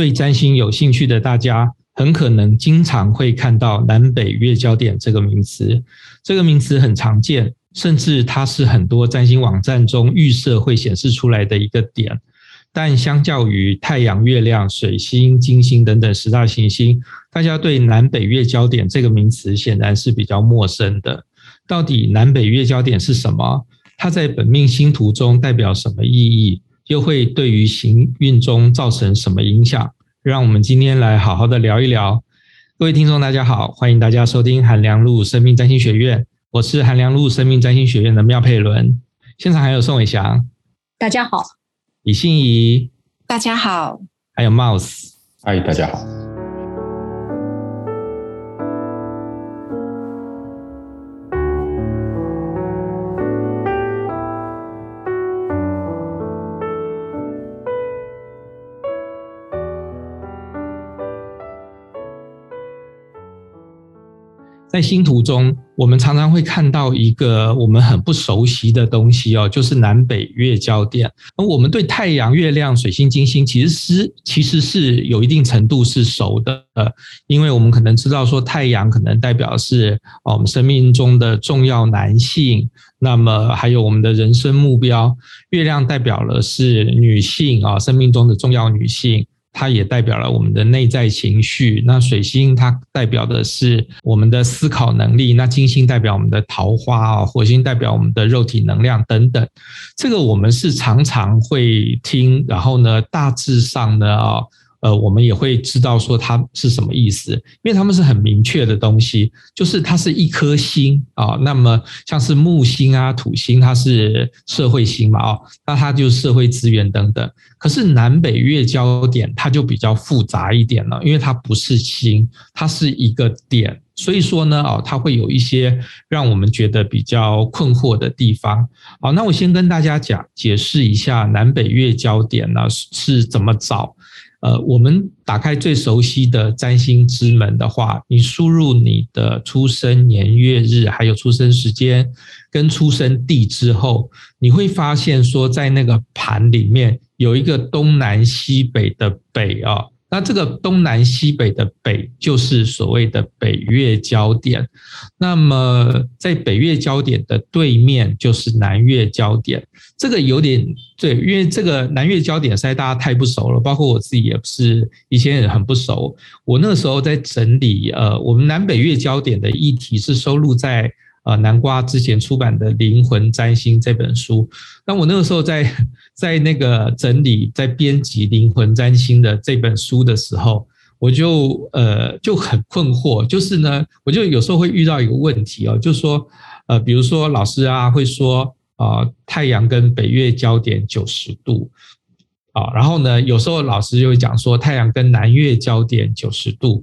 对占星有兴趣的大家，很可能经常会看到南北月焦点这个名词。这个名词很常见，甚至它是很多占星网站中预设会显示出来的一个点。但相较于太阳、月亮、水星、金星等等十大行星，大家对南北月焦点这个名词显然是比较陌生的。到底南北月焦点是什么？它在本命星图中代表什么意义？又会对于行运中造成什么影响？让我们今天来好好的聊一聊。各位听众，大家好，欢迎大家收听韩良路生命占星学院，我是韩良路生命占星学院的妙佩伦。现场还有宋伟翔，大家好；李欣怡，大家好；还有 Mouse，嗨，大家好。在星图中，我们常常会看到一个我们很不熟悉的东西哦，就是南北月交点。而我们对太阳、月亮、水星、金星其实是其实是有一定程度是熟的，因为我们可能知道说太阳可能代表是我们生命中的重要男性，那么还有我们的人生目标；月亮代表了是女性啊，生命中的重要女性。它也代表了我们的内在情绪。那水星它代表的是我们的思考能力。那金星代表我们的桃花啊，火星代表我们的肉体能量等等。这个我们是常常会听，然后呢，大致上呢啊。呃，我们也会知道说它是什么意思，因为它们是很明确的东西，就是它是一颗星啊。那么像是木星啊、土星，它是社会星嘛，哦，那它就社会资源等等。可是南北月交点它就比较复杂一点了，因为它不是星，它是一个点，所以说呢，哦，它会有一些让我们觉得比较困惑的地方。好，那我先跟大家讲解释一下南北月交点呢是怎么找。呃，我们打开最熟悉的占星之门的话，你输入你的出生年月日，还有出生时间跟出生地之后，你会发现说，在那个盘里面有一个东南西北的北啊。那这个东南西北的北就是所谓的北月交点，那么在北月交点的对面就是南月交点。这个有点对，因为这个南月交点实在大家太不熟了，包括我自己也是以前也很不熟。我那个时候在整理呃，我们南北月交点的议题是收录在。啊，南瓜之前出版的《灵魂占星》这本书，那我那个时候在在那个整理、在编辑《灵魂占星》的这本书的时候，我就呃就很困惑，就是呢，我就有时候会遇到一个问题哦，就是说呃，比如说老师啊会说啊，太阳跟北月交点九十度啊，然后呢，有时候老师就会讲说太阳跟南月交点九十度。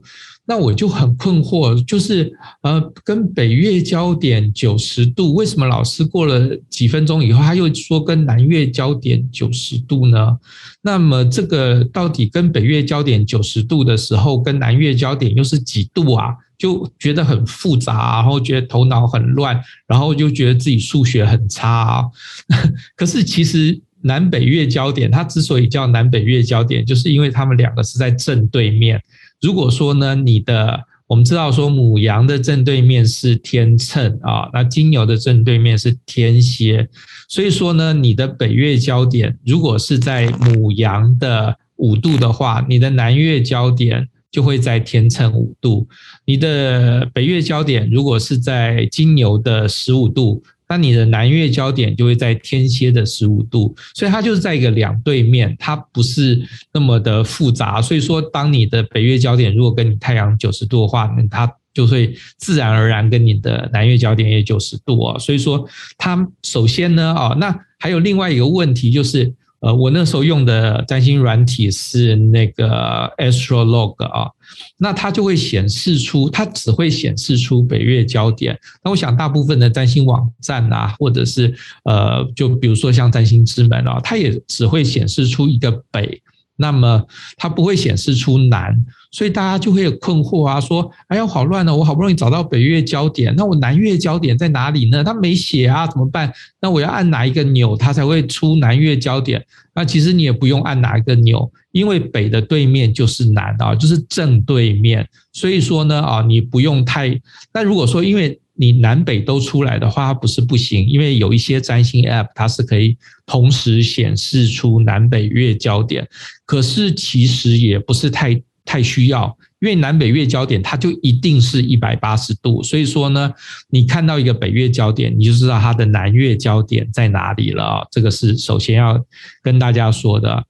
那我就很困惑，就是呃，跟北月交点九十度，为什么老师过了几分钟以后，他又说跟南月交点九十度呢？那么这个到底跟北月交点九十度的时候，跟南月交点又是几度啊？就觉得很复杂，然后觉得头脑很乱，然后就觉得自己数学很差啊。可是其实南北月交点，它之所以叫南北月交点，就是因为他们两个是在正对面。如果说呢，你的我们知道说母羊的正对面是天秤啊，那金牛的正对面是天蝎，所以说呢，你的北月交点如果是在母羊的五度的话，你的南月交点就会在天秤五度，你的北月交点如果是在金牛的十五度。那你的南月焦点就会在天蝎的十五度，所以它就是在一个两对面，它不是那么的复杂。所以说，当你的北月焦点如果跟你太阳九十度的话，那它就会自然而然跟你的南月焦点也九十度啊。所以说，它首先呢，哦，那还有另外一个问题就是。呃，我那时候用的占星软体是那个 Astrolog 啊，那它就会显示出，它只会显示出北月焦点。那我想大部分的占星网站啊，或者是呃，就比如说像占星之门啊，它也只会显示出一个北。那么它不会显示出南，所以大家就会有困惑啊，说：“哎呀，好乱哦！我好不容易找到北月焦点，那我南月焦点在哪里呢？它没写啊，怎么办？那我要按哪一个钮，它才会出南月焦点？那其实你也不用按哪一个钮，因为北的对面就是南啊，就是正对面。所以说呢，啊，你不用太……那如果说因为你南北都出来的话，它不是不行，因为有一些占星 App 它是可以同时显示出南北月焦点，可是其实也不是太太需要，因为南北月焦点它就一定是一百八十度，所以说呢，你看到一个北月焦点，你就知道它的南月焦点在哪里了。这个是首先要跟大家说的。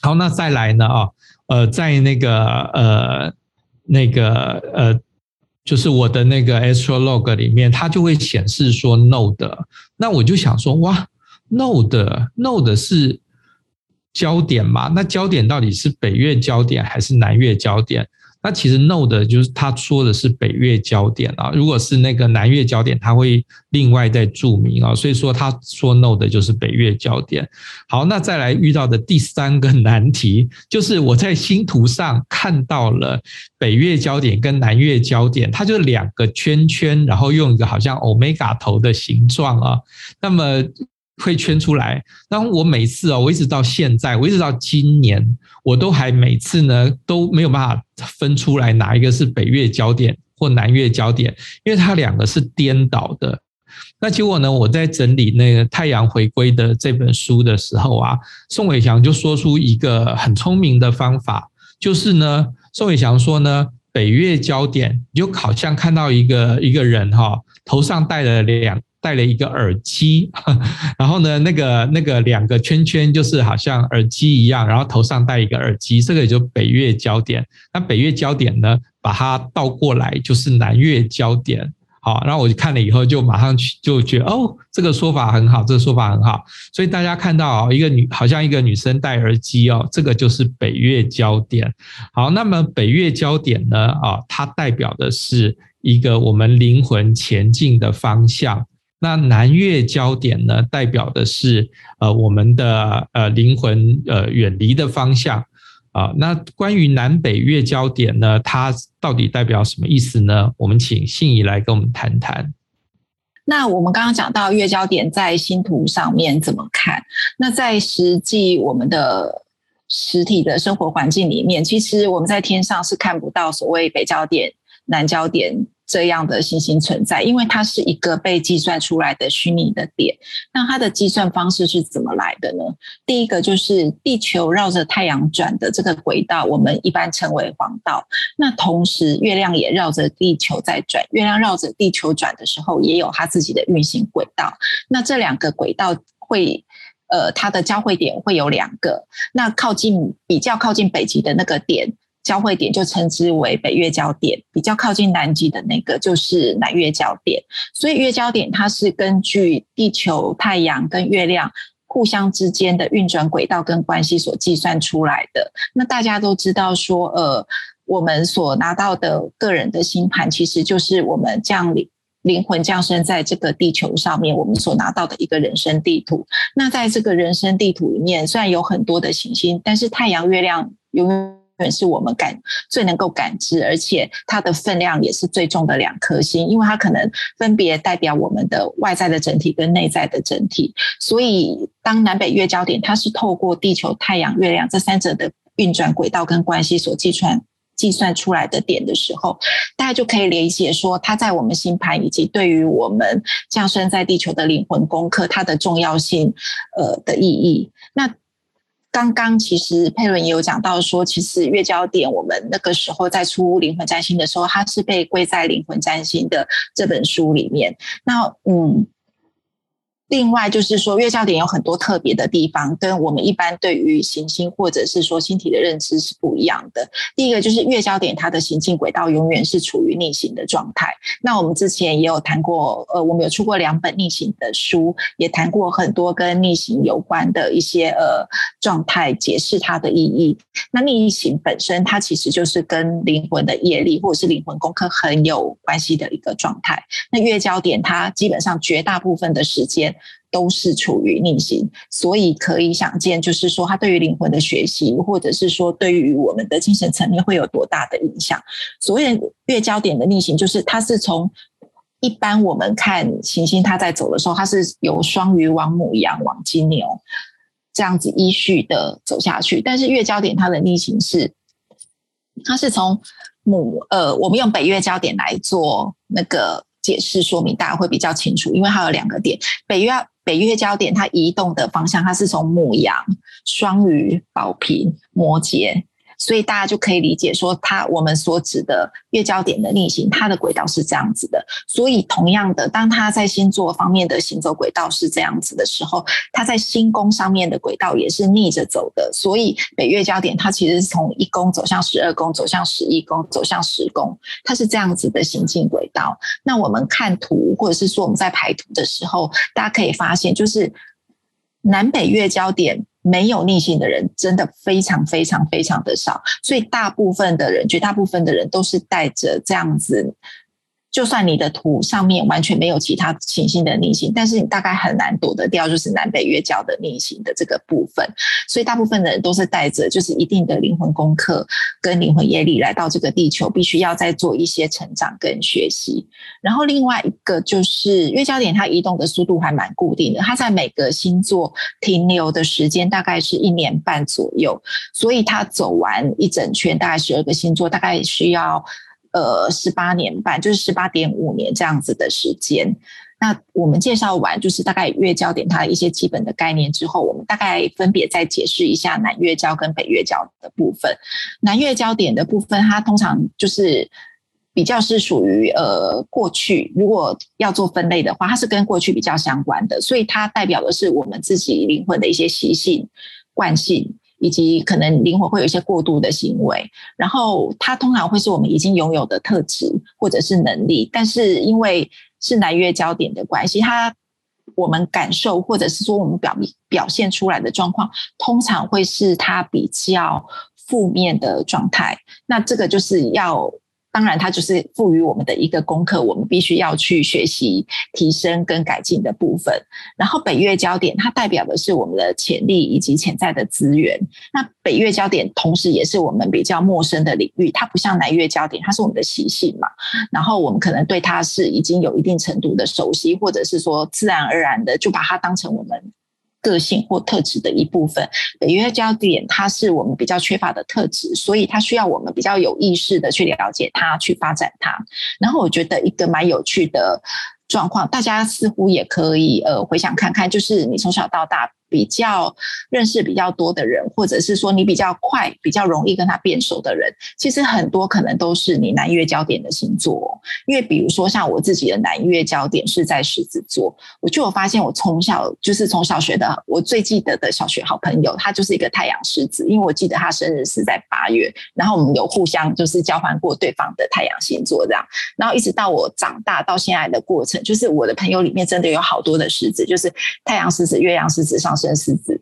好，那再来呢？啊，呃，在那个呃那个呃。就是我的那个 Astrolog 里面，它就会显示说 Node，那我就想说，哇，Node Node 是焦点嘛？那焦点到底是北月焦点还是南月焦点？那其实 no 的就是他说的是北月焦点啊，如果是那个南月焦点，他会另外再注明啊。所以说他说 no 的就是北月焦点。好，那再来遇到的第三个难题，就是我在星图上看到了北月焦点跟南月焦点，它就两个圈圈，然后用一个好像 omega 头的形状啊。那么会圈出来，然后我每次啊，我一直到现在，我一直到今年，我都还每次呢都没有办法分出来哪一个是北月焦点或南月焦点，因为它两个是颠倒的。那结果呢，我在整理那个太阳回归的这本书的时候啊，宋伟祥就说出一个很聪明的方法，就是呢，宋伟祥说呢，北月焦点你就好像看到一个一个人哈，头上戴了两。戴了一个耳机，然后呢，那个那个两个圈圈就是好像耳机一样，然后头上戴一个耳机，这个也就北月焦点。那北月焦点呢，把它倒过来就是南月焦点。好，然后我就看了以后，就马上去就觉得哦，这个说法很好，这个说法很好。所以大家看到哦，一个女好像一个女生戴耳机哦，这个就是北月焦点。好，那么北月焦点呢，啊，它代表的是一个我们灵魂前进的方向。那南月焦点呢，代表的是呃我们的呃灵魂呃远离的方向啊。那关于南北月焦点呢，它到底代表什么意思呢？我们请信仪来跟我们谈谈。那我们刚刚讲到月焦点在星图上面怎么看？那在实际我们的实体的生活环境里面，其实我们在天上是看不到所谓北焦点、南焦点。这样的行星存在，因为它是一个被计算出来的虚拟的点。那它的计算方式是怎么来的呢？第一个就是地球绕着太阳转的这个轨道，我们一般称为黄道。那同时，月亮也绕着地球在转。月亮绕着地球转的时候，也有它自己的运行轨道。那这两个轨道会，呃，它的交汇点会有两个。那靠近比较靠近北极的那个点。交汇点就称之为北月焦点，比较靠近南极的那个就是南月焦点。所以月焦点它是根据地球、太阳跟月亮互相之间的运转轨道跟关系所计算出来的。那大家都知道说，呃，我们所拿到的个人的星盘，其实就是我们降临灵魂降生在这个地球上面，我们所拿到的一个人生地图。那在这个人生地图里面，虽然有很多的行星，但是太阳、月亮永。是我们感最能够感知，而且它的分量也是最重的两颗星，因为它可能分别代表我们的外在的整体跟内在的整体。所以，当南北月焦点，它是透过地球、太阳、月亮这三者的运转轨道跟关系所计算计算出来的点的时候，大家就可以理解说，它在我们星盘以及对于我们降生在地球的灵魂功课它的重要性，呃的意义。那刚刚其实佩伦也有讲到说，其实月焦点我们那个时候在出灵魂占星的时候，它是被归在灵魂占星的这本书里面。那嗯。另外就是说，月焦点有很多特别的地方，跟我们一般对于行星或者是说星体的认知是不一样的。第一个就是月焦点，它的行进轨道永远是处于逆行的状态。那我们之前也有谈过，呃，我们有出过两本逆行的书，也谈过很多跟逆行有关的一些呃状态，解释它的意义。那逆行本身，它其实就是跟灵魂的业力或者是灵魂功课很有关系的一个状态。那月焦点，它基本上绝大部分的时间。都是处于逆行，所以可以想见，就是说它对于灵魂的学习，或者是说对于我们的精神层面会有多大的影响。所谓月焦点的逆行，就是它是从一般我们看行星它在走的时候，它是由双鱼往母羊往金牛这样子依序的走下去，但是月焦点它的逆行是，它是从母呃，我们用北月焦点来做那个解释说明，大家会比较清楚，因为它有两个点，北月。北月焦点，它移动的方向，它是从牧羊、双鱼、宝瓶、摩羯。所以大家就可以理解说，它我们所指的月交点的逆行，它的轨道是这样子的。所以同样的，当它在星座方面的行走轨道是这样子的时候，它在星宫上面的轨道也是逆着走的。所以北月交点它其实是从一宫走向十二宫，走向十一宫，走向十宫，它是这样子的行进轨道。那我们看图，或者是说我们在排图的时候，大家可以发现，就是南北月交点。没有逆行的人真的非常非常非常的少，所以大部分的人，绝大部分的人都是带着这样子。就算你的图上面完全没有其他行星的逆行，但是你大概很难躲得掉，就是南北月交的逆行的这个部分。所以大部分的人都是带着就是一定的灵魂功课跟灵魂业力来到这个地球，必须要再做一些成长跟学习。然后另外一个就是月交点，它移动的速度还蛮固定的，它在每个星座停留的时间大概是一年半左右，所以它走完一整圈，大概十二个星座，大概需要。呃，十八年半，就是十八点五年这样子的时间。那我们介绍完，就是大概月交点它的一些基本的概念之后，我们大概分别再解释一下南月交跟北月交的部分。南月交点的部分，它通常就是比较是属于呃过去，如果要做分类的话，它是跟过去比较相关的，所以它代表的是我们自己灵魂的一些习性、惯性。以及可能灵魂会有一些过度的行为，然后它通常会是我们已经拥有的特质或者是能力，但是因为是南月焦点的关系，它我们感受或者是说我们表表现出来的状况，通常会是它比较负面的状态，那这个就是要。当然，它就是赋予我们的一个功课，我们必须要去学习、提升跟改进的部分。然后，北月交点它代表的是我们的潜力以及潜在的资源。那北月交点同时也是我们比较陌生的领域，它不像南月交点，它是我们的习性嘛。然后，我们可能对它是已经有一定程度的熟悉，或者是说自然而然的就把它当成我们。个性或特质的一部分，北约焦点它是我们比较缺乏的特质，所以它需要我们比较有意识的去了解它，去发展它。然后我觉得一个蛮有趣的状况，大家似乎也可以呃回想看看，就是你从小到大。比较认识比较多的人，或者是说你比较快、比较容易跟他变熟的人，其实很多可能都是你南月交点的星座。因为比如说像我自己的南月交点是在狮子座，我就有发现，我从小就是从小学的，我最记得的小学好朋友，他就是一个太阳狮子，因为我记得他生日是在八月，然后我们有互相就是交换过对方的太阳星座这样，然后一直到我长大到现在的过程，就是我的朋友里面真的有好多的狮子，就是太阳狮子、月亮狮子上。升狮子，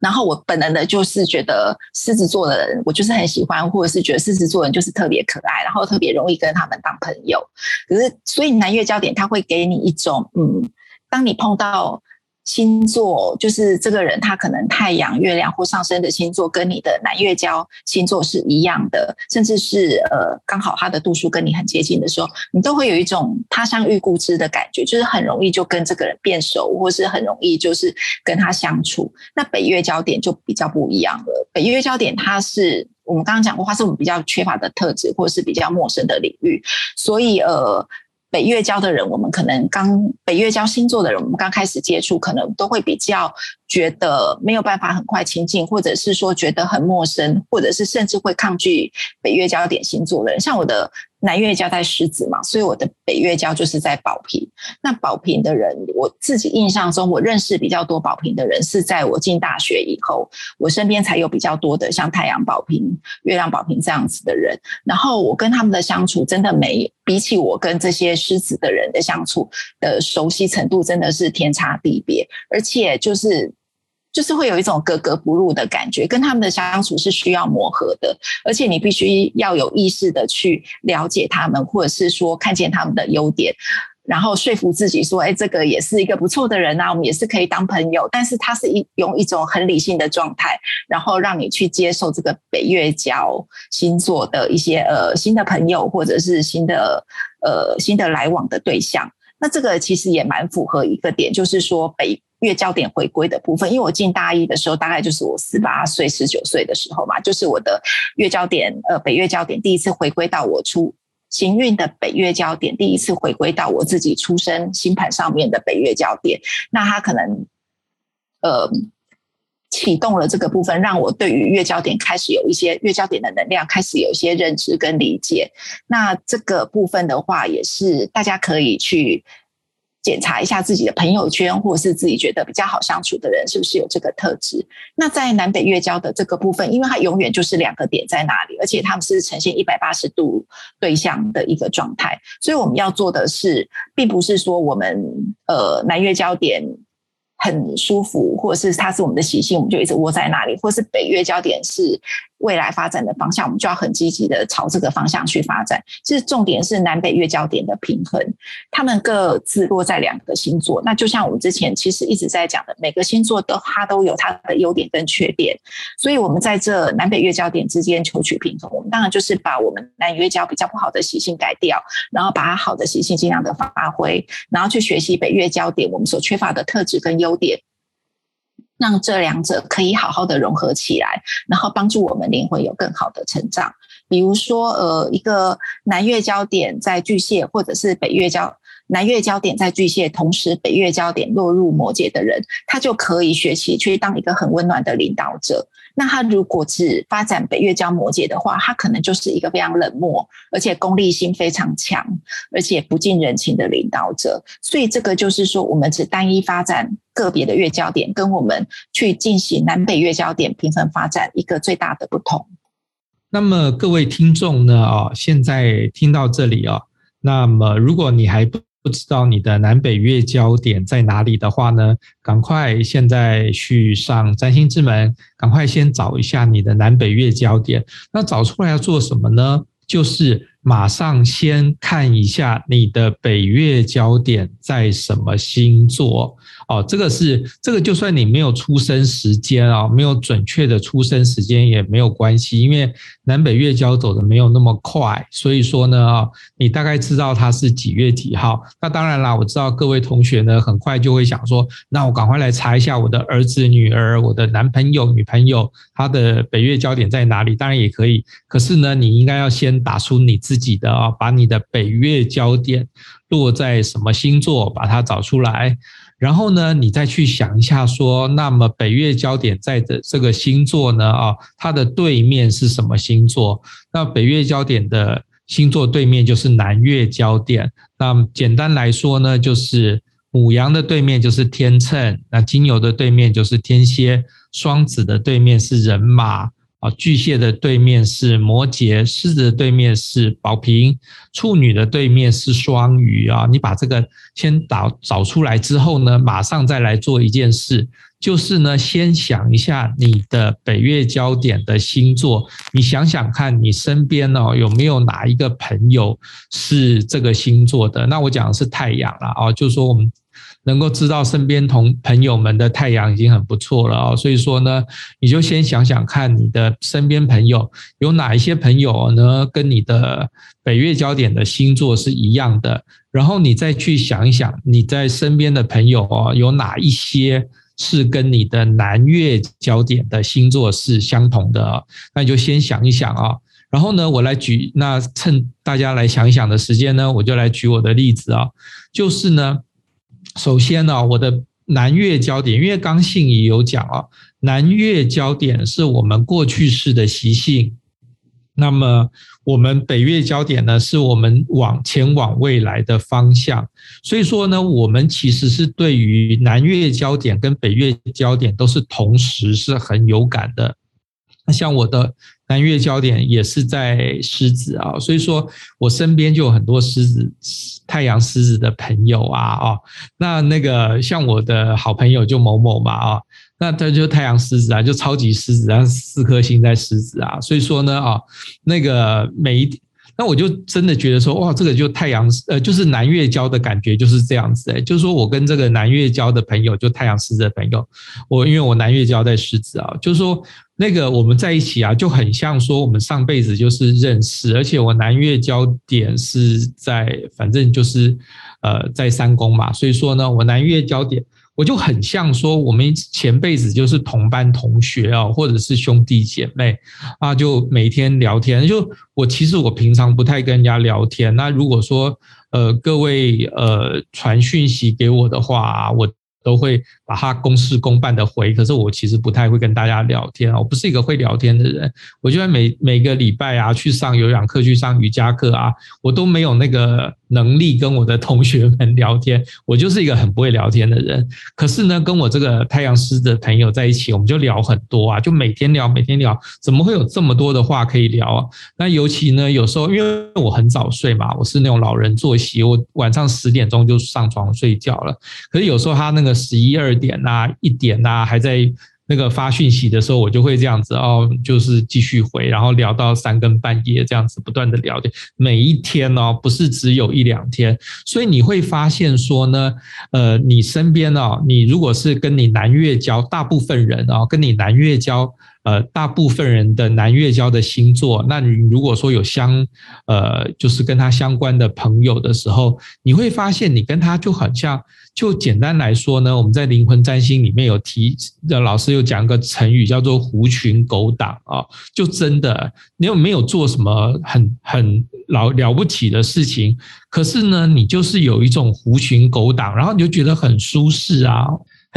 然后我本能的就是觉得狮子座的人，我就是很喜欢，或者是觉得狮子座人就是特别可爱，然后特别容易跟他们当朋友。可是，所以南月焦点它会给你一种，嗯，当你碰到。星座就是这个人，他可能太阳、月亮或上升的星座跟你的南月交星座是一样的，甚至是呃刚好他的度数跟你很接近的时候，你都会有一种他乡遇故知的感觉，就是很容易就跟这个人变熟，或是很容易就是跟他相处。那北月交点就比较不一样了，北月交点它是我们刚刚讲过，它是我们比较缺乏的特质，或是比较陌生的领域，所以呃。北月交的人，我们可能刚北月交星座的人，我们刚开始接触，可能都会比较觉得没有办法很快亲近，或者是说觉得很陌生，或者是甚至会抗拒北月交点星座的人。像我的南月交在狮子嘛，所以我的北月交就是在宝瓶。那宝瓶的人，我自己印象中，我认识比较多宝瓶的人，是在我进大学以后，我身边才有比较多的像太阳宝瓶、月亮宝瓶这样子的人。然后我跟他们的相处，真的没比起我跟这些狮子的人的相处的熟悉程度，真的是天差地别。而且就是。就是会有一种格格不入的感觉，跟他们的相处是需要磨合的，而且你必须要有意识的去了解他们，或者是说看见他们的优点，然后说服自己说，哎，这个也是一个不错的人啊，我们也是可以当朋友。但是他是一用一种很理性的状态，然后让你去接受这个北月交星座的一些呃新的朋友，或者是新的呃新的来往的对象。那这个其实也蛮符合一个点，就是说北月交点回归的部分。因为我进大一的时候，大概就是我十八岁、十九岁的时候嘛，就是我的月交点呃北月交点第一次回归到我出。行运的北月交点第一次回归到我自己出生星盘上面的北月交点，那它可能呃启动了这个部分，让我对于月交点开始有一些月交点的能量，开始有一些认知跟理解。那这个部分的话，也是大家可以去。检查一下自己的朋友圈，或者是自己觉得比较好相处的人，是不是有这个特质？那在南北月交的这个部分，因为它永远就是两个点在那里，而且他们是呈现一百八十度对向的一个状态，所以我们要做的是，并不是说我们呃南月交点很舒服，或者是它是我们的习性，我们就一直窝在那里，或是北月交点是。未来发展的方向，我们就要很积极的朝这个方向去发展。其实重点是南北月交点的平衡，他们各自落在两个星座。那就像我们之前其实一直在讲的，每个星座都它都有它的优点跟缺点。所以我们在这南北月交点之间求取平衡，我们当然就是把我们南月交比较不好的习性改掉，然后把它好的习性尽量的发挥，然后去学习北月交点我们所缺乏的特质跟优点。让这两者可以好好的融合起来，然后帮助我们灵魂有更好的成长。比如说，呃，一个南月焦点在巨蟹，或者是北月焦南月焦点在巨蟹，同时北月焦点落入摩羯的人，他就可以学习去当一个很温暖的领导者。那他如果只发展北月交摩羯的话，他可能就是一个非常冷漠，而且功利心非常强，而且不近人情的领导者。所以这个就是说，我们只单一发展个别的月交点，跟我们去进行南北月交点平衡发展一个最大的不同。那么各位听众呢？啊，现在听到这里啊，那么如果你还不不知道你的南北月焦点在哪里的话呢，赶快现在去上占星之门，赶快先找一下你的南北月焦点。那找出来要做什么呢？就是马上先看一下你的北月焦点在什么星座。哦，这个是这个，就算你没有出生时间啊，没有准确的出生时间也没有关系，因为南北月交走的没有那么快，所以说呢，啊，你大概知道他是几月几号。那当然啦，我知道各位同学呢，很快就会想说，那我赶快来查一下我的儿子、女儿、我的男朋友、女朋友，他的北月焦点在哪里？当然也可以，可是呢，你应该要先打出你自己的啊，把你的北月焦点落在什么星座，把它找出来。然后呢，你再去想一下，说，那么北月焦点在的这个星座呢，啊，它的对面是什么星座？那北月焦点的星座对面就是南月焦点。那简单来说呢，就是母羊的对面就是天秤，那金牛的对面就是天蝎，双子的对面是人马。啊，巨蟹的对面是摩羯，狮子的对面是宝瓶，处女的对面是双鱼啊。你把这个先找找出来之后呢，马上再来做一件事，就是呢，先想一下你的北月交点的星座，你想想看你身边哦有没有哪一个朋友是这个星座的？那我讲的是太阳了啊，就是说我们。能够知道身边同朋友们的太阳已经很不错了哦，所以说呢，你就先想想看你的身边朋友有哪一些朋友呢，跟你的北月焦点的星座是一样的，然后你再去想一想你在身边的朋友哦，有哪一些是跟你的南月焦点的星座是相同的，那你就先想一想啊，然后呢，我来举，那趁大家来想一想的时间呢，我就来举我的例子啊，就是呢。首先呢，我的南月交点，因为刚信仪有讲啊，南月交点是我们过去式的习性，那么我们北月交点呢，是我们往前往未来的方向。所以说呢，我们其实是对于南月交点跟北月交点都是同时是很有感的。那像我的。南月交点也是在狮子啊，所以说我身边就有很多狮子、太阳狮子的朋友啊，哦，那那个像我的好朋友就某某嘛，啊，那他就太阳狮子啊，就超级狮子啊，四颗星在狮子啊，所以说呢，啊，那个每一那我就真的觉得说，哇，这个就太阳呃，就是南月交的感觉就是这样子哎，就是说我跟这个南月交的朋友，就太阳狮子的朋友，我因为我南月交在狮子啊，就是说那个我们在一起啊，就很像说我们上辈子就是认识，而且我南岳交点是在，反正就是呃在三宫嘛，所以说呢，我南岳交点。我就很像说，我们前辈子就是同班同学啊，或者是兄弟姐妹啊，就每天聊天。就我其实我平常不太跟人家聊天。那如果说呃各位呃传讯息给我的话，我。都会把它公事公办的回，可是我其实不太会跟大家聊天啊，我不是一个会聊天的人。我觉得每每个礼拜啊，去上有氧课，去上瑜伽课啊，我都没有那个能力跟我的同学们聊天，我就是一个很不会聊天的人。可是呢，跟我这个太阳狮的朋友在一起，我们就聊很多啊，就每天聊，每天聊，怎么会有这么多的话可以聊啊？那尤其呢，有时候因为我很早睡嘛，我是那种老人作息，我晚上十点钟就上床睡觉了。可是有时候他那个。十一二点呐，一点呐，还在那个发讯息的时候，我就会这样子哦，就是继续回，然后聊到三更半夜这样子，不断的聊天。每一天哦，不是只有一两天，所以你会发现说呢，呃，你身边哦，你如果是跟你南越交，大部分人哦，跟你南越交。呃，大部分人的南月交的星座，那你如果说有相，呃，就是跟他相关的朋友的时候，你会发现你跟他就很像。就简单来说呢，我们在灵魂占星里面有提，老师有讲个成语叫做“狐群狗党”啊，就真的你有没有做什么很很了了不起的事情，可是呢，你就是有一种狐群狗党，然后你就觉得很舒适啊。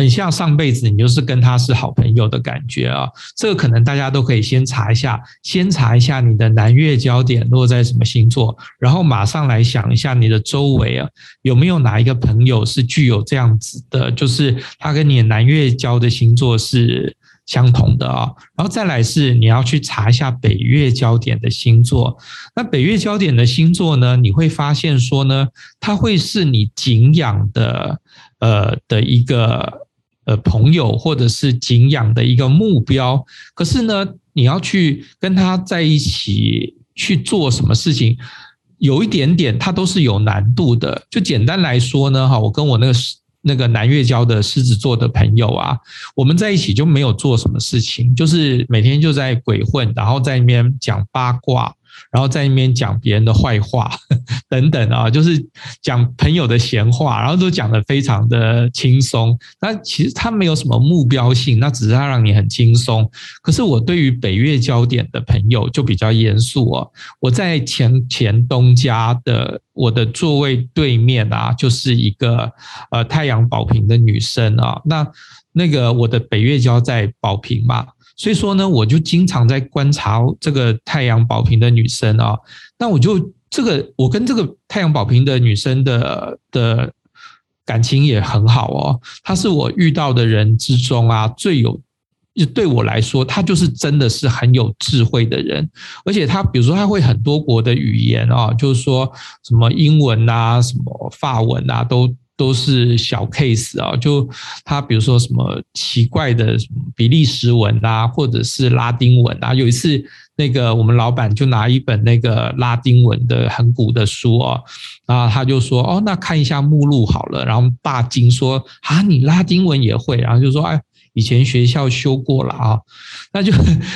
很像上辈子你就是跟他是好朋友的感觉啊，这个可能大家都可以先查一下，先查一下你的南月焦点落在什么星座，然后马上来想一下你的周围啊，有没有哪一个朋友是具有这样子的，就是他跟你南月交的星座是相同的啊，然后再来是你要去查一下北月焦点的星座，那北月焦点的星座呢，你会发现说呢，它会是你敬仰的。呃的一个朋友，或者是敬仰的一个目标，可是呢，你要去跟他在一起去做什么事情，有一点点，它都是有难度的。就简单来说呢，哈，我跟我那个那个南月交的狮子座的朋友啊，我们在一起就没有做什么事情，就是每天就在鬼混，然后在那边讲八卦。然后在那边讲别人的坏话等等啊，就是讲朋友的闲话，然后都讲得非常的轻松。那其实他没有什么目标性，那只是他让你很轻松。可是我对于北月交点的朋友就比较严肃哦。我在前前东家的我的座位对面啊，就是一个呃太阳宝瓶的女生啊。那那个我的北月交在宝瓶嘛。所以说呢，我就经常在观察这个太阳宝瓶的女生啊。那我就这个，我跟这个太阳宝瓶的女生的的感情也很好哦。她是我遇到的人之中啊，最有，就对我来说，她就是真的是很有智慧的人。而且她，比如说，她会很多国的语言啊，就是说什么英文啊，什么法文啊，都。都是小 case 啊，就他比如说什么奇怪的比利时文啊，或者是拉丁文啊。有一次，那个我们老板就拿一本那个拉丁文的很古的书哦，然后他就说：“哦，那看一下目录好了。”然后大惊说：“啊，你拉丁文也会？”然后就说：“哎。”以前学校修过了啊，那就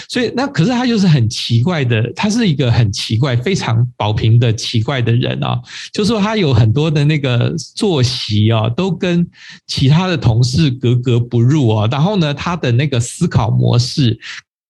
所以那可是他就是很奇怪的，他是一个很奇怪、非常宝瓶的奇怪的人啊。就是说他有很多的那个作息啊，都跟其他的同事格格不入啊。然后呢，他的那个思考模式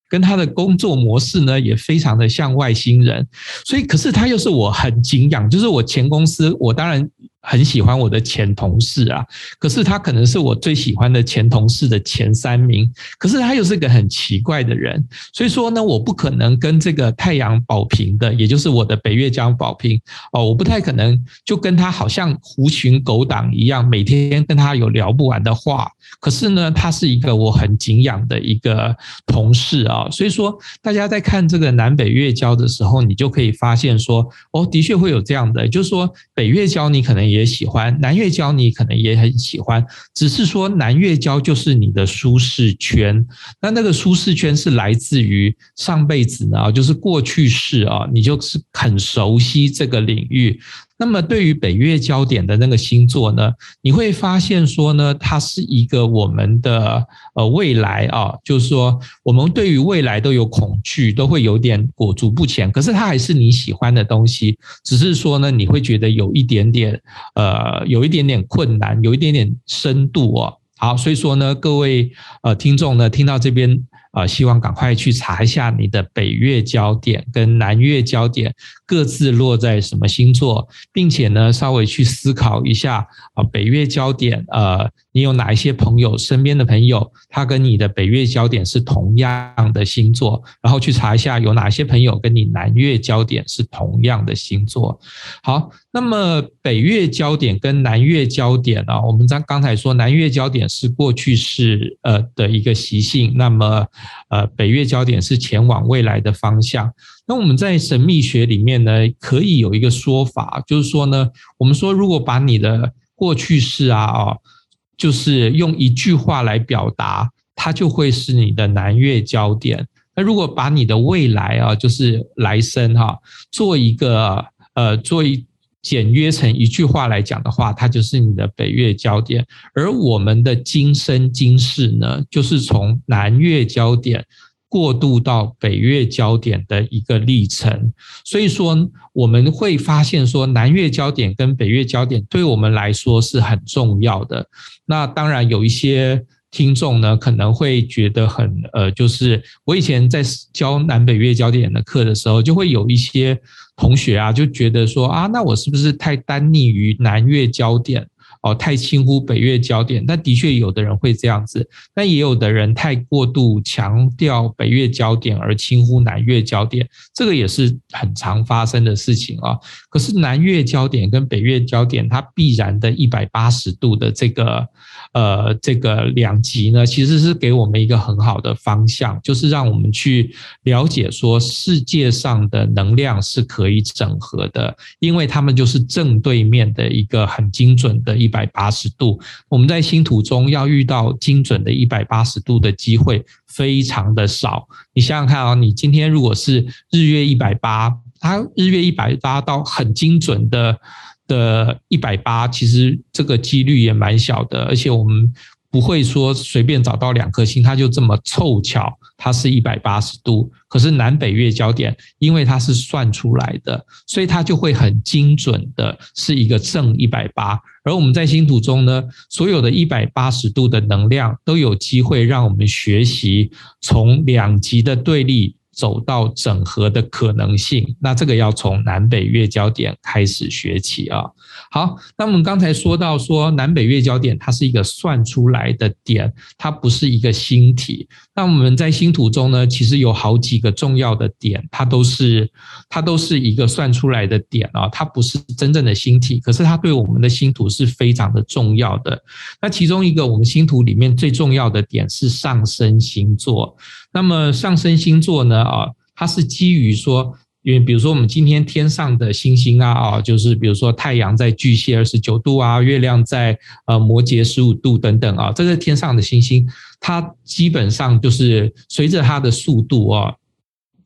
跟他的工作模式呢，也非常的像外星人。所以，可是他又是我很敬仰，就是我前公司，我当然。很喜欢我的前同事啊，可是他可能是我最喜欢的前同事的前三名，可是他又是个很奇怪的人，所以说呢，我不可能跟这个太阳保平的，也就是我的北月江保平哦，我不太可能就跟他好像狐群狗党一样，每天跟他有聊不完的话。可是呢，他是一个我很敬仰的一个同事啊，所以说大家在看这个南北月交的时候，你就可以发现说，哦，的确会有这样的，就是说北月交你可能也。也喜欢，南月礁你可能也很喜欢，只是说南月礁就是你的舒适圈。那那个舒适圈是来自于上辈子呢，就是过去式啊，你就是很熟悉这个领域。那么对于北月焦点的那个星座呢，你会发现说呢，它是一个我们的呃未来啊，就是说我们对于未来都有恐惧，都会有点裹足不前。可是它还是你喜欢的东西，只是说呢，你会觉得有一点点呃，有一点点困难，有一点点深度哦。好，所以说呢，各位呃听众呢，听到这边。啊，希望赶快去查一下你的北月焦点跟南月焦点各自落在什么星座，并且呢，稍微去思考一下啊，北月焦点，呃，你有哪一些朋友，身边的朋友，他跟你的北月焦点是同样的星座，然后去查一下有哪些朋友跟你南月焦点是同样的星座。好，那么北月焦点跟南月焦点啊，我们刚刚才说南月焦点是过去式呃的一个习性，那么。呃，北月焦点是前往未来的方向。那我们在神秘学里面呢，可以有一个说法，就是说呢，我们说如果把你的过去式啊，哦，就是用一句话来表达，它就会是你的南粤焦点。那如果把你的未来啊，就是来生哈，做一个呃，做一。简约成一句话来讲的话，它就是你的北粤焦点，而我们的今生今世呢，就是从南粤焦点过渡到北月焦点的一个历程。所以说，我们会发现说，南越焦点跟北月焦点对我们来说是很重要的。那当然有一些。听众呢可能会觉得很呃，就是我以前在教南北月焦点的课的时候，就会有一些同学啊就觉得说啊，那我是不是太单逆于南越焦点？哦，太轻忽北越焦点，但的确有的人会这样子，但也有的人太过度强调北越焦点而轻忽南越焦点，这个也是很常发生的事情啊。可是南越焦点跟北越焦点，它必然的一百八十度的这个呃这个两极呢，其实是给我们一个很好的方向，就是让我们去了解说世界上的能量是可以整合的，因为他们就是正对面的一个很精准的一。一百八十度，我们在星图中要遇到精准的一百八十度的机会非常的少。你想想看啊，你今天如果是日月一百八，它日月一百八到很精准的的一百八，其实这个几率也蛮小的，而且我们。不会说随便找到两颗星，它就这么凑巧，它是一百八十度。可是南北月焦点，因为它是算出来的，所以它就会很精准的是一个正一百八。而我们在星图中呢，所有的一百八十度的能量都有机会让我们学习从两极的对立。走到整合的可能性，那这个要从南北月焦点开始学起啊。好，那我们刚才说到说南北月焦点，它是一个算出来的点，它不是一个星体。那我们在星图中呢，其实有好几个重要的点，它都是它都是一个算出来的点啊，它不是真正的星体，可是它对我们的星图是非常的重要的。那其中一个我们星图里面最重要的点是上升星座。那么上升星座呢？啊，它是基于说，因为比如说我们今天天上的星星啊，啊，就是比如说太阳在巨蟹二十九度啊，月亮在呃摩羯十五度等等啊，这个天上的星星，它基本上就是随着它的速度啊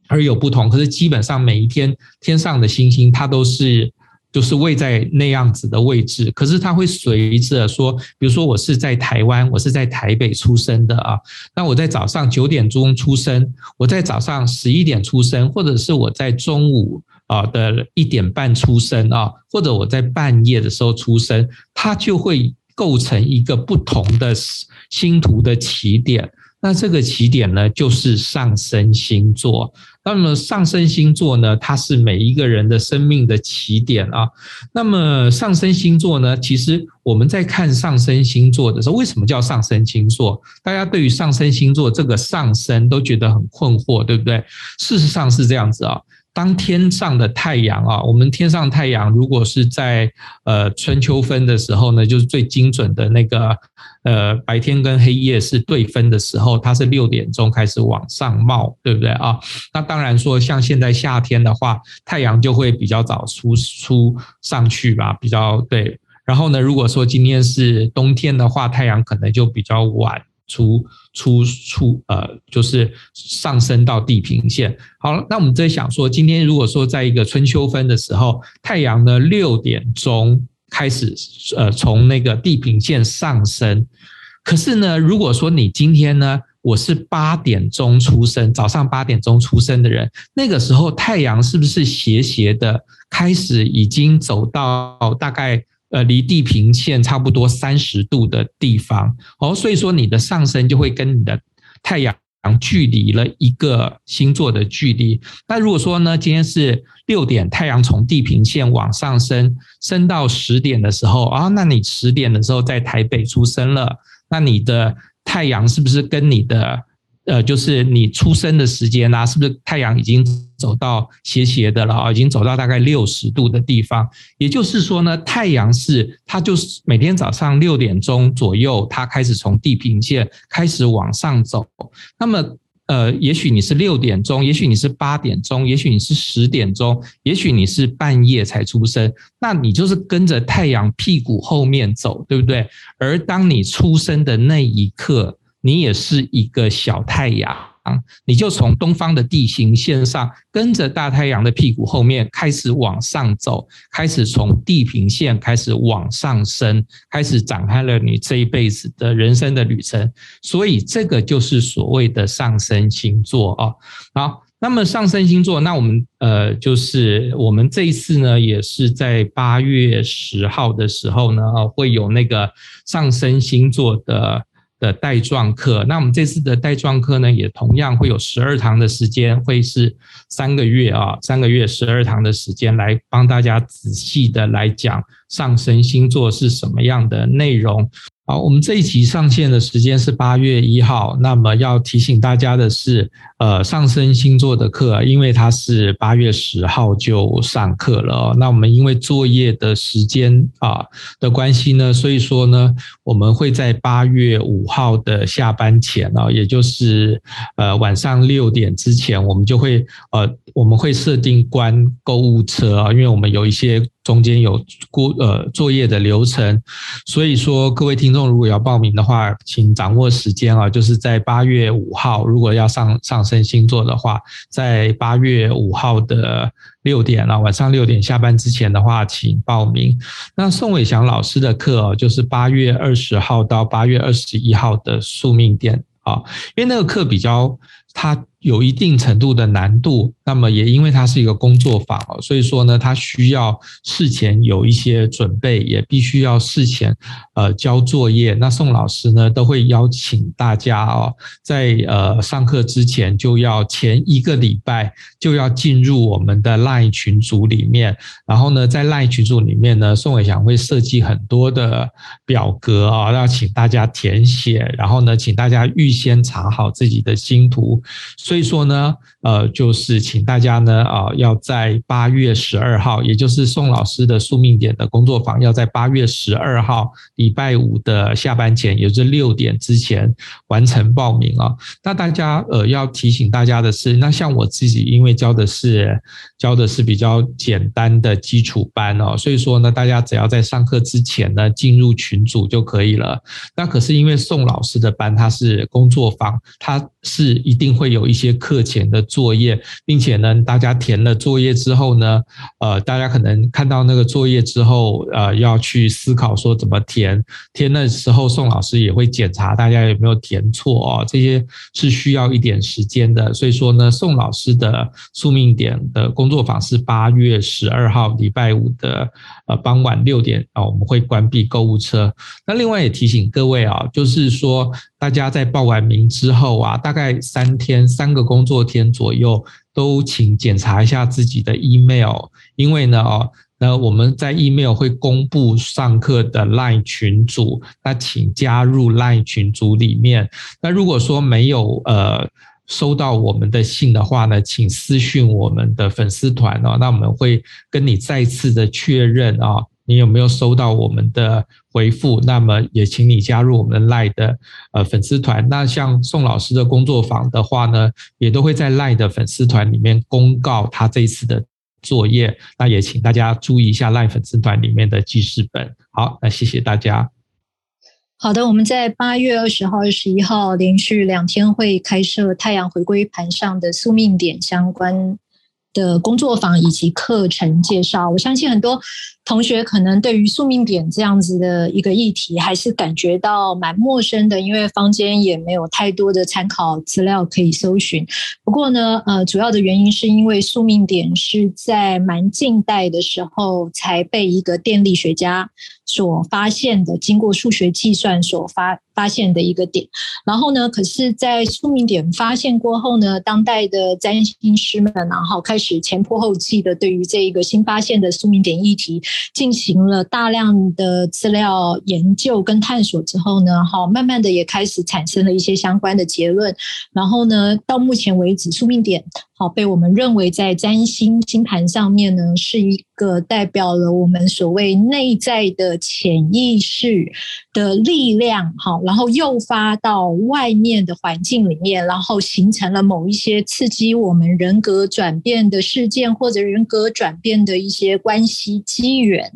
而有不同，可是基本上每一天天上的星星，它都是。就是位在那样子的位置，可是它会随着说，比如说我是在台湾，我是在台北出生的啊，那我在早上九点钟出生，我在早上十一点出生，或者是我在中午啊的一点半出生啊，或者我在半夜的时候出生，它就会构成一个不同的星图的起点。那这个起点呢，就是上升星座。那么上升星座呢，它是每一个人的生命的起点啊。那么上升星座呢，其实我们在看上升星座的时候，为什么叫上升星座？大家对于上升星座这个上升都觉得很困惑，对不对？事实上是这样子啊。当天上的太阳啊，我们天上太阳如果是在呃春秋分的时候呢，就是最精准的那个呃白天跟黑夜是对分的时候，它是六点钟开始往上冒，对不对啊？那当然说像现在夏天的话，太阳就会比较早出出上去吧，比较对。然后呢，如果说今天是冬天的话，太阳可能就比较晚出出出呃，就是上升到地平线。好了，那我们在想说，今天如果说在一个春秋分的时候，太阳呢六点钟开始呃从那个地平线上升，可是呢，如果说你今天呢，我是八点钟出生，早上八点钟出生的人，那个时候太阳是不是斜斜的开始已经走到大概呃离地平线差不多三十度的地方？哦，所以说你的上升就会跟你的太阳距离了一个星座的距离。那如果说呢，今天是六点，太阳从地平线往上升，升到十点的时候啊，那你十点的时候在台北出生了，那你的。太阳是不是跟你的呃，就是你出生的时间啊，是不是太阳已经走到斜斜的了啊？已经走到大概六十度的地方。也就是说呢，太阳是它就是每天早上六点钟左右，它开始从地平线开始往上走。那么。呃，也许你是六点钟，也许你是八点钟，也许你是十点钟，也许你是半夜才出生，那你就是跟着太阳屁股后面走，对不对？而当你出生的那一刻，你也是一个小太阳。你就从东方的地形线上，跟着大太阳的屁股后面开始往上走，开始从地平线开始往上升，开始展开了你这一辈子的人生的旅程。所以这个就是所谓的上升星座啊。好，那么上升星座，那我们呃，就是我们这一次呢，也是在八月十号的时候呢，会有那个上升星座的。的带状课，那我们这次的带状课呢，也同样会有十二堂的时间，会是三个月啊，三个月十二堂的时间，来帮大家仔细的来讲上升星座是什么样的内容。好，我们这一集上线的时间是八月一号。那么要提醒大家的是，呃，上升星座的课，因为它是八月十号就上课了。那我们因为作业的时间啊的关系呢，所以说呢，我们会在八月五号的下班前啊，也就是呃晚上六点之前，我们就会呃我们会设定关购物车啊，因为我们有一些。中间有过呃作业的流程，所以说各位听众如果要报名的话，请掌握时间啊，就是在八月五号，如果要上上升星座的话，在八月五号的六点啊，晚上六点下班之前的话，请报名。那宋伟祥老师的课哦，就是八月二十号到八月二十一号的宿命点啊，因为那个课比较它。有一定程度的难度，那么也因为它是一个工作坊哦，所以说呢，它需要事前有一些准备，也必须要事前呃交作业。那宋老师呢都会邀请大家哦，在呃上课之前就要前一个礼拜就要进入我们的 LINE 群组里面，然后呢，在 LINE 群组里面呢，宋伟祥会设计很多的表格啊，要请大家填写，然后呢，请大家预先查好自己的星图。所以说呢，呃，就是请大家呢，啊，要在八月十二号，也就是宋老师的宿命点的工作坊，要在八月十二号礼拜五的下班前，也就是六点之前完成报名啊。那大家呃，要提醒大家的是，那像我自己，因为教的是教的是比较简单的基础班哦，所以说呢，大家只要在上课之前呢，进入群组就可以了。那可是因为宋老师的班，他是工作坊，他是一定会有。一些课前的作业，并且呢，大家填了作业之后呢，呃，大家可能看到那个作业之后，呃，要去思考说怎么填。填的时候，宋老师也会检查大家有没有填错啊，这些是需要一点时间的。所以说呢，宋老师的宿命点的工作坊是八月十二号礼拜五的呃傍晚六点啊，我们会关闭购物车。那另外也提醒各位啊，就是说。大家在报完名之后啊，大概三天、三个工作天左右，都请检查一下自己的 email，因为呢，哦，那我们在 email 会公布上课的 line 群组，那请加入 line 群组里面。那如果说没有呃收到我们的信的话呢，请私讯我们的粉丝团哦，那我们会跟你再次的确认啊。你有没有收到我们的回复？那么也请你加入我们 LINE 的呃粉丝团。那像宋老师的工作坊的话呢，也都会在 LINE 的粉丝团里面公告他这一次的作业。那也请大家注意一下 LINE 粉丝团里面的记事本。好，那谢谢大家。好的，我们在八月二十号、二十一号连续两天会开设太阳回归盘上的宿命点相关的工作坊以及课程介绍。我相信很多。同学可能对于宿命点这样子的一个议题，还是感觉到蛮陌生的，因为坊间也没有太多的参考资料可以搜寻。不过呢，呃，主要的原因是因为宿命点是在蛮近代的时候才被一个电力学家所发现的，经过数学计算所发发现的一个点。然后呢，可是，在宿命点发现过后呢，当代的占星师们然后开始前仆后继的对于这一个新发现的宿命点议题。进行了大量的资料研究跟探索之后呢，哈，慢慢的也开始产生了一些相关的结论。然后呢，到目前为止，宿命点。好，被我们认为在占星星盘上面呢，是一个代表了我们所谓内在的潜意识的力量。好，然后诱发到外面的环境里面，然后形成了某一些刺激我们人格转变的事件，或者人格转变的一些关系机缘。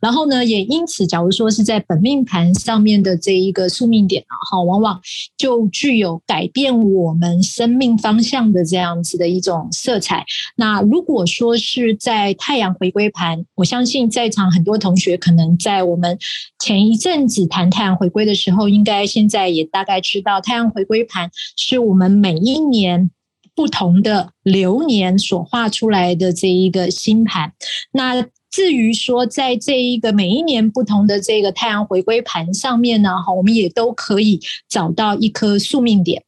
然后呢，也因此，假如说是在本命盘上面的这一个宿命点啊，好，往往就具有改变我们生命方向的这样子的一种。种色彩。那如果说是在太阳回归盘，我相信在场很多同学可能在我们前一阵子谈太阳回归的时候，应该现在也大概知道，太阳回归盘是我们每一年不同的流年所画出来的这一个星盘。那至于说在这一个每一年不同的这个太阳回归盘上面呢，哈，我们也都可以找到一颗宿命点。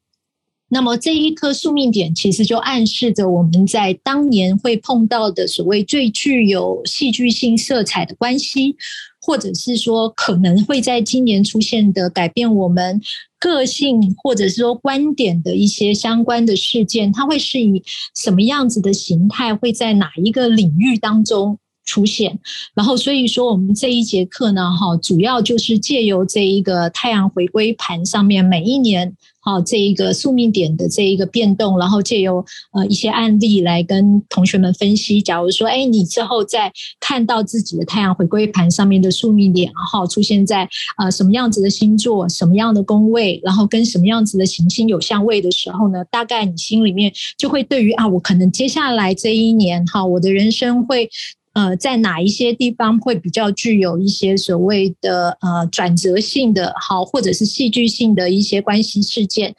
那么这一颗宿命点，其实就暗示着我们在当年会碰到的所谓最具有戏剧性色彩的关系，或者是说可能会在今年出现的改变我们个性或者是说观点的一些相关的事件，它会是以什么样子的形态，会在哪一个领域当中出现？然后所以说我们这一节课呢，哈，主要就是借由这一个太阳回归盘上面每一年。好，这一个宿命点的这一个变动，然后借由呃一些案例来跟同学们分析。假如说，哎，你之后在看到自己的太阳回归盘上面的宿命点，然后出现在呃什么样子的星座、什么样的宫位，然后跟什么样子的行星有相位的时候呢，大概你心里面就会对于啊，我可能接下来这一年哈，我的人生会。呃，在哪一些地方会比较具有一些所谓的呃转折性的，好，或者是戏剧性的一些关系事件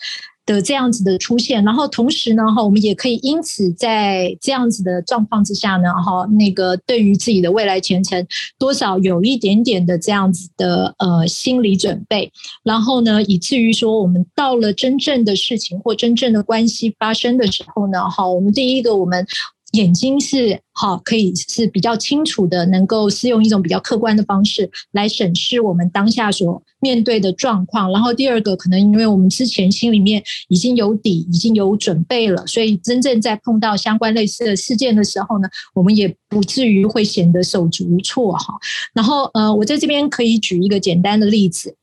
的这样子的出现，然后同时呢，哈，我们也可以因此在这样子的状况之下呢，哈，那个对于自己的未来前程多少有一点点的这样子的呃心理准备，然后呢，以至于说我们到了真正的事情或真正的关系发生的时候呢，哈，我们第一个我们。眼睛是好，可以是比较清楚的，能够是用一种比较客观的方式来审视我们当下所面对的状况。然后第二个，可能因为我们之前心里面已经有底，已经有准备了，所以真正在碰到相关类似的事件的时候呢，我们也不至于会显得手足无措哈。然后呃，我在这边可以举一个简单的例子。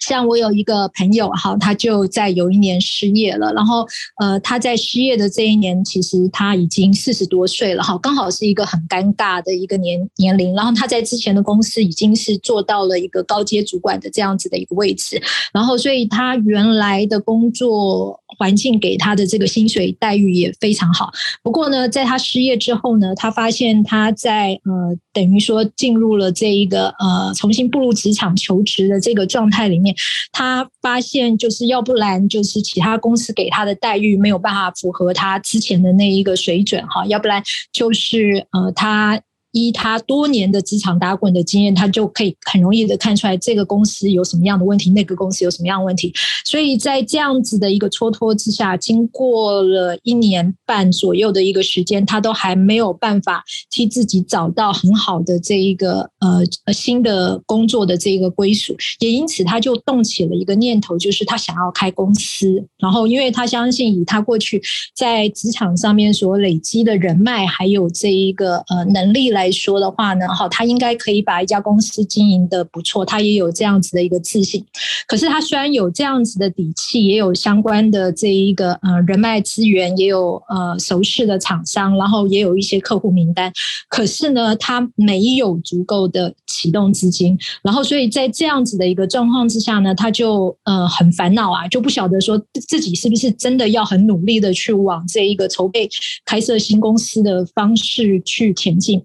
像我有一个朋友哈，他就在有一年失业了，然后呃，他在失业的这一年，其实他已经四十多岁了哈，刚好是一个很尴尬的一个年年龄。然后他在之前的公司已经是做到了一个高阶主管的这样子的一个位置，然后所以他原来的工作环境给他的这个薪水待遇也非常好。不过呢，在他失业之后呢，他发现他在呃，等于说进入了这一个呃，重新步入职场求职的这个状态里面。他发现，就是要不然就是其他公司给他的待遇没有办法符合他之前的那一个水准哈，要不然就是呃他。依他多年的职场打滚的经验，他就可以很容易的看出来这个公司有什么样的问题，那个公司有什么样的问题。所以在这样子的一个蹉跎之下，经过了一年半左右的一个时间，他都还没有办法替自己找到很好的这一个呃新的工作的这一个归属。也因此，他就动起了一个念头，就是他想要开公司。然后，因为他相信以他过去在职场上面所累积的人脉，还有这一个呃能力来。来说的话呢，哈，他应该可以把一家公司经营的不错，他也有这样子的一个自信。可是他虽然有这样子的底气，也有相关的这一个呃人脉资源，也有呃熟识的厂商，然后也有一些客户名单，可是呢，他没有足够的启动资金，然后所以在这样子的一个状况之下呢，他就呃很烦恼啊，就不晓得说自己是不是真的要很努力的去往这一个筹备开设新公司的方式去前进。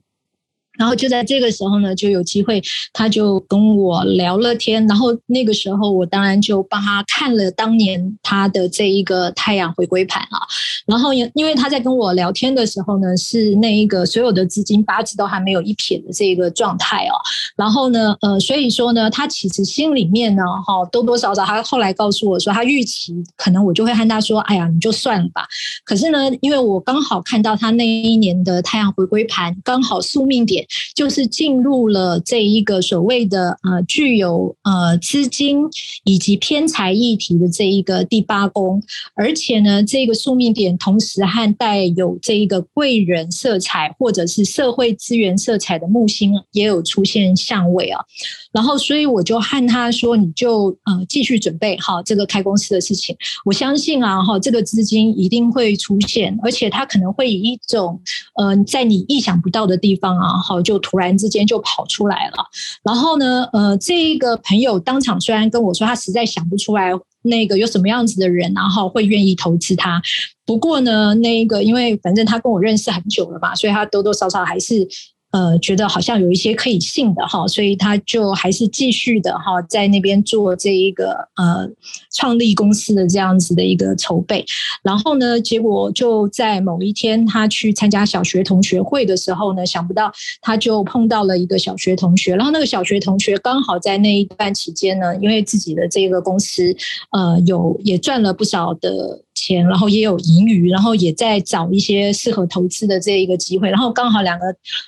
然后就在这个时候呢，就有机会，他就跟我聊了天。然后那个时候，我当然就帮他看了当年他的这一个太阳回归盘啊。然后因因为他在跟我聊天的时候呢，是那一个所有的资金八字都还没有一撇的这个状态哦。然后呢，呃，所以说呢，他其实心里面呢，哈，多多少少，他后来告诉我说，他预期可能我就会和他说，哎呀，你就算了吧。可是呢，因为我刚好看到他那一年的太阳回归盘，刚好宿命点。就是进入了这一个所谓的呃具有呃资金以及偏财议题的这一个第八宫，而且呢，这个宿命点同时还带有这一个贵人色彩或者是社会资源色彩的木星也有出现相位啊。然后，所以我就和他说：“你就呃继续准备好这个开公司的事情。我相信啊，哈，这个资金一定会出现，而且他可能会以一种呃在你意想不到的地方啊，哈，就突然之间就跑出来了。然后呢，呃，这个朋友当场虽然跟我说他实在想不出来那个有什么样子的人，然后会愿意投资他。不过呢，那个因为反正他跟我认识很久了吧，所以他多多少少还是。”呃，觉得好像有一些可以信的哈，所以他就还是继续的哈，在那边做这一个呃创立公司的这样子的一个筹备。然后呢，结果就在某一天，他去参加小学同学会的时候呢，想不到他就碰到了一个小学同学。然后那个小学同学刚好在那一段期间呢，因为自己的这个公司呃有也赚了不少的。钱，然后也有盈余，然后也在找一些适合投资的这一个机会，然后刚好两个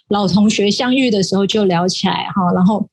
老同学相遇的时候就聊起来哈，然后。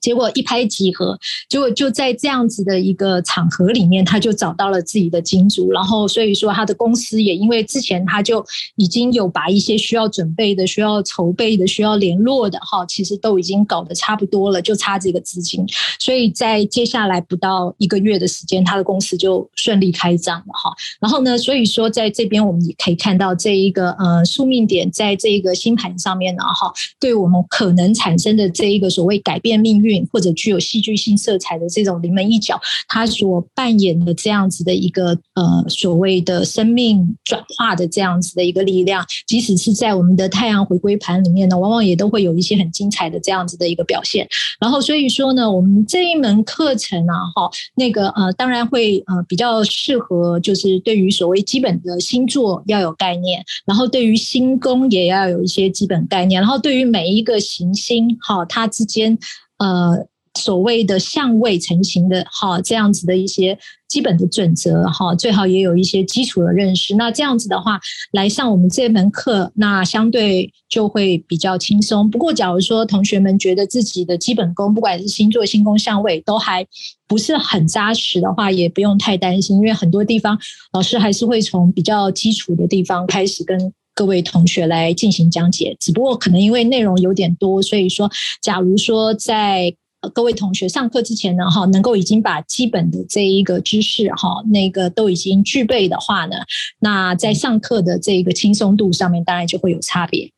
结果一拍即合，结果就在这样子的一个场合里面，他就找到了自己的金主，然后所以说他的公司也因为之前他就已经有把一些需要准备的、需要筹备的、需要联络的哈，其实都已经搞得差不多了，就差这个资金，所以在接下来不到一个月的时间，他的公司就顺利开张了哈。然后呢，所以说在这边我们也可以看到这一个呃宿命点在这个星盘上面呢哈，对我们可能产生的这一个所谓改变命运。或者具有戏剧性色彩的这种临门一脚，他所扮演的这样子的一个呃所谓的生命转化的这样子的一个力量，即使是在我们的太阳回归盘里面呢，往往也都会有一些很精彩的这样子的一个表现。然后所以说呢，我们这一门课程啊，哈，那个呃，当然会呃比较适合，就是对于所谓基本的星座要有概念，然后对于星宫也要有一些基本概念，然后对于每一个行星哈，它之间。呃，所谓的相位成型的哈，这样子的一些基本的准则哈，最好也有一些基础的认识。那这样子的话，来上我们这门课，那相对就会比较轻松。不过，假如说同学们觉得自己的基本功，不管是星座、星宫、相位，都还不是很扎实的话，也不用太担心，因为很多地方老师还是会从比较基础的地方开始跟。各位同学来进行讲解，只不过可能因为内容有点多，所以说，假如说在各位同学上课之前呢，哈，能够已经把基本的这一个知识，哈，那个都已经具备的话呢，那在上课的这一个轻松度上面，当然就会有差别。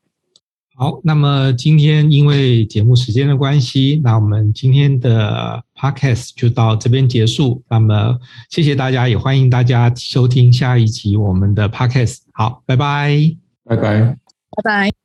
好，那么今天因为节目时间的关系，那我们今天的 podcast 就到这边结束。那么谢谢大家，也欢迎大家收听下一集我们的 podcast。好，拜拜。拜拜，拜拜。